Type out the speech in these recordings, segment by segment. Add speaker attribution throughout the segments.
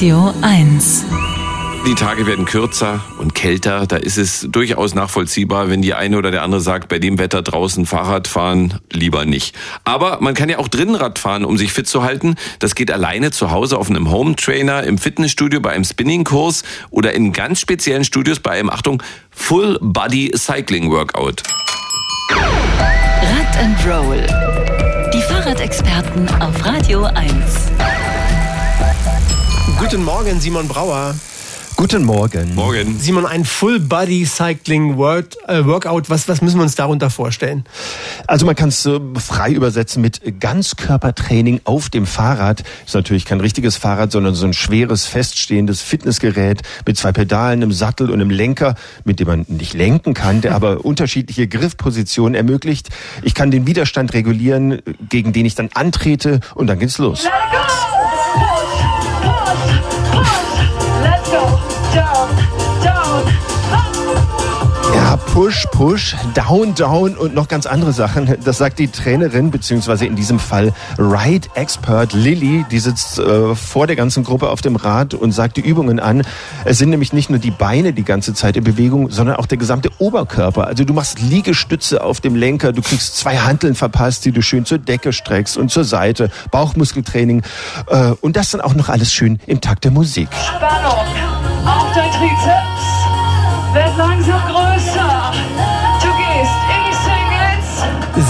Speaker 1: Radio 1.
Speaker 2: Die Tage werden kürzer und kälter. Da ist es durchaus nachvollziehbar, wenn die eine oder der andere sagt, bei dem Wetter draußen Fahrrad fahren, lieber nicht. Aber man kann ja auch drinnen Rad fahren, um sich fit zu halten. Das geht alleine zu Hause auf einem Home Trainer, im Fitnessstudio, bei einem Spinningkurs oder in ganz speziellen Studios bei einem, Achtung, Full Body Cycling Workout.
Speaker 1: Rad and Roll. Die Fahrradexperten auf Radio 1.
Speaker 3: Guten Morgen, Simon Brauer.
Speaker 4: Guten Morgen.
Speaker 2: Morgen.
Speaker 3: Simon, ein Full-Body-Cycling-Workout, äh, Workout. was, was müssen wir uns darunter vorstellen?
Speaker 4: Also man kann es äh, frei übersetzen mit Ganzkörpertraining auf dem Fahrrad. Ist natürlich kein richtiges Fahrrad, sondern so ein schweres, feststehendes Fitnessgerät mit zwei Pedalen, einem Sattel und einem Lenker, mit dem man nicht lenken kann, der aber unterschiedliche Griffpositionen ermöglicht. Ich kann den Widerstand regulieren, gegen den ich dann antrete und dann geht's los.
Speaker 5: Let Push, Push, Down, Down
Speaker 4: und noch ganz andere Sachen. Das sagt die Trainerin, beziehungsweise in diesem Fall Ride Expert Lilly. Die sitzt äh, vor der ganzen Gruppe auf dem Rad und sagt die Übungen an. Es sind nämlich nicht nur die Beine die ganze Zeit in Bewegung, sondern auch der gesamte Oberkörper. Also du machst Liegestütze auf dem Lenker, du kriegst zwei Hanteln verpasst, die du schön zur Decke streckst und zur Seite, Bauchmuskeltraining äh, und das dann auch noch alles schön im Takt der Musik.
Speaker 5: Spannung auf dein Trizeps. Wird langsam größer.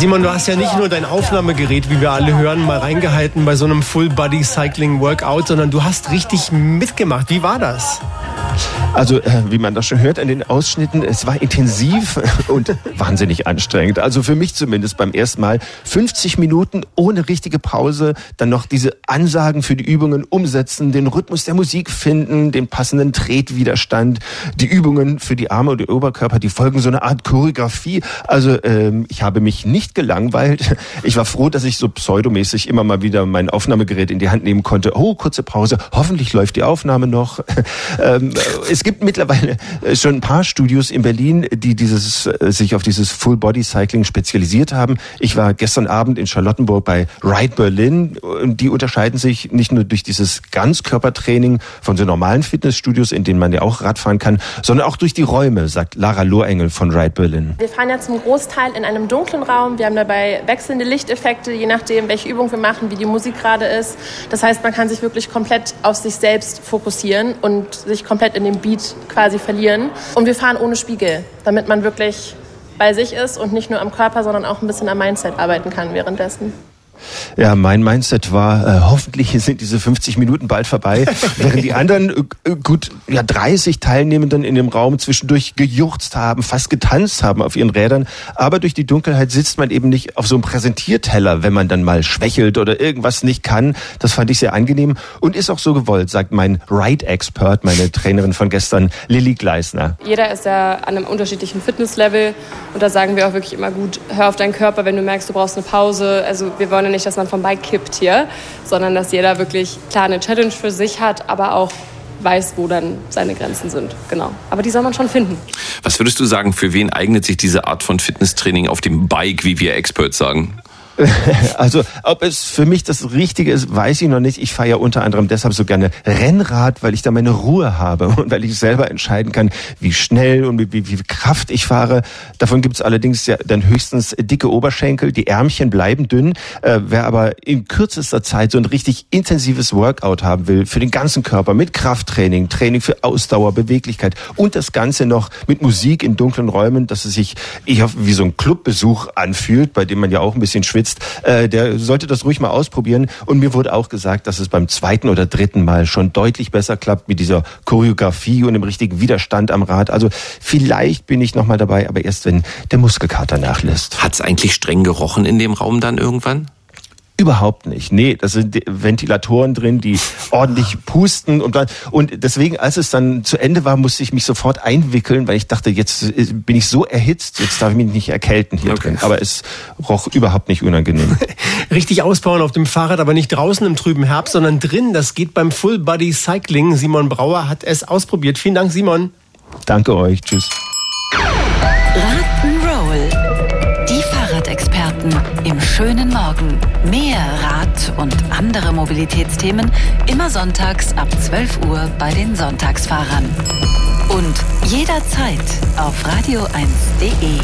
Speaker 3: Simon, du hast ja nicht nur dein Aufnahmegerät, wie wir alle hören, mal reingehalten bei so einem Full-Body-Cycling-Workout, sondern du hast richtig mitgemacht. Wie war das?
Speaker 4: Also, äh, wie man das schon hört an den Ausschnitten, es war intensiv und wahnsinnig anstrengend. Also für mich zumindest beim ersten Mal 50 Minuten ohne richtige Pause, dann noch diese Ansagen für die Übungen umsetzen, den Rhythmus der Musik finden, den passenden Tretwiderstand, die Übungen für die Arme und den Oberkörper, die folgen so eine Art Choreografie. Also ähm, ich habe mich nicht gelangweilt. Ich war froh, dass ich so pseudomäßig immer mal wieder mein Aufnahmegerät in die Hand nehmen konnte. Oh, kurze Pause. Hoffentlich läuft die Aufnahme noch. Ähm, es gibt mittlerweile äh, schon ein paar Studios in Berlin, die dieses, äh, sich auf dieses Full-Body-Cycling spezialisiert haben. Ich war gestern Abend in Charlottenburg bei Ride Berlin die unterscheiden sich nicht nur durch dieses Ganzkörpertraining von so normalen Fitnessstudios, in denen man ja auch Radfahren kann, sondern auch durch die Räume, sagt Lara Lohengel von Ride Berlin.
Speaker 6: Wir fahren ja zum Großteil in einem dunklen Raum. Wir haben dabei wechselnde Lichteffekte, je nachdem, welche Übung wir machen, wie die Musik gerade ist. Das heißt, man kann sich wirklich komplett auf sich selbst fokussieren und sich komplett in dem Beat quasi verlieren. Und wir fahren ohne Spiegel, damit man wirklich bei sich ist und nicht nur am Körper, sondern auch ein bisschen am Mindset arbeiten kann währenddessen.
Speaker 4: Ja, mein Mindset war, äh, hoffentlich sind diese 50 Minuten bald vorbei, während die anderen äh, gut ja 30 Teilnehmenden in dem Raum zwischendurch gejuchzt haben, fast getanzt haben auf ihren Rädern. Aber durch die Dunkelheit sitzt man eben nicht auf so einem Präsentierteller, wenn man dann mal schwächelt oder irgendwas nicht kann. Das fand ich sehr angenehm und ist auch so gewollt, sagt mein Ride-Expert, meine Trainerin von gestern, Lilly Gleisner.
Speaker 6: Jeder ist ja an einem unterschiedlichen Fitnesslevel und da sagen wir auch wirklich immer gut, hör auf deinen Körper, wenn du merkst, du brauchst eine Pause. Also wir wollen ja nicht, dass man vom Bike kippt hier, sondern dass jeder wirklich klar eine Challenge für sich hat, aber auch weiß, wo dann seine Grenzen sind. Genau. Aber die soll man schon finden.
Speaker 2: Was würdest du sagen, für wen eignet sich diese Art von Fitnesstraining auf dem Bike, wie wir Experts sagen?
Speaker 4: Also, ob es für mich das Richtige ist, weiß ich noch nicht. Ich fahre ja unter anderem deshalb so gerne Rennrad, weil ich da meine Ruhe habe und weil ich selber entscheiden kann, wie schnell und wie, wie viel Kraft ich fahre. Davon gibt es allerdings ja dann höchstens dicke Oberschenkel, die Ärmchen bleiben dünn. Äh, wer aber in kürzester Zeit so ein richtig intensives Workout haben will, für den ganzen Körper, mit Krafttraining, Training für Ausdauer, Beweglichkeit und das Ganze noch mit Musik in dunklen Räumen, dass es sich ich hoffe, wie so ein Clubbesuch anfühlt, bei dem man ja auch ein bisschen schwitzt, äh, der sollte das ruhig mal ausprobieren. Und mir wurde auch gesagt, dass es beim zweiten oder dritten Mal schon deutlich besser klappt mit dieser Choreografie und dem richtigen Widerstand am Rad. Also vielleicht bin ich nochmal dabei, aber erst wenn der Muskelkater nachlässt.
Speaker 2: Hat's eigentlich streng gerochen in dem Raum dann irgendwann?
Speaker 4: Überhaupt nicht. Nee, das sind Ventilatoren drin, die ordentlich pusten und dann, und deswegen, als es dann zu Ende war, musste ich mich sofort einwickeln, weil ich dachte, jetzt äh, bin ich so erhitzt, jetzt darf ich mich nicht erkälten hier
Speaker 2: Okay.
Speaker 4: drin. Aber es roch überhaupt nicht unangenehm.
Speaker 3: Richtig ausbauen auf dem Fahrrad, aber nicht draußen im trüben Herbst, sondern drin. Das geht beim Full Body Cycling. Simon Brauer hat es ausprobiert. Vielen Dank, Simon.
Speaker 4: Danke euch. Tschüss.
Speaker 1: Im schönen Morgen. Mehr Rad und andere Mobilitätsthemen immer sonntags ab 12 Uhr bei den Sonntagsfahrern. Und jederzeit auf radio1.de.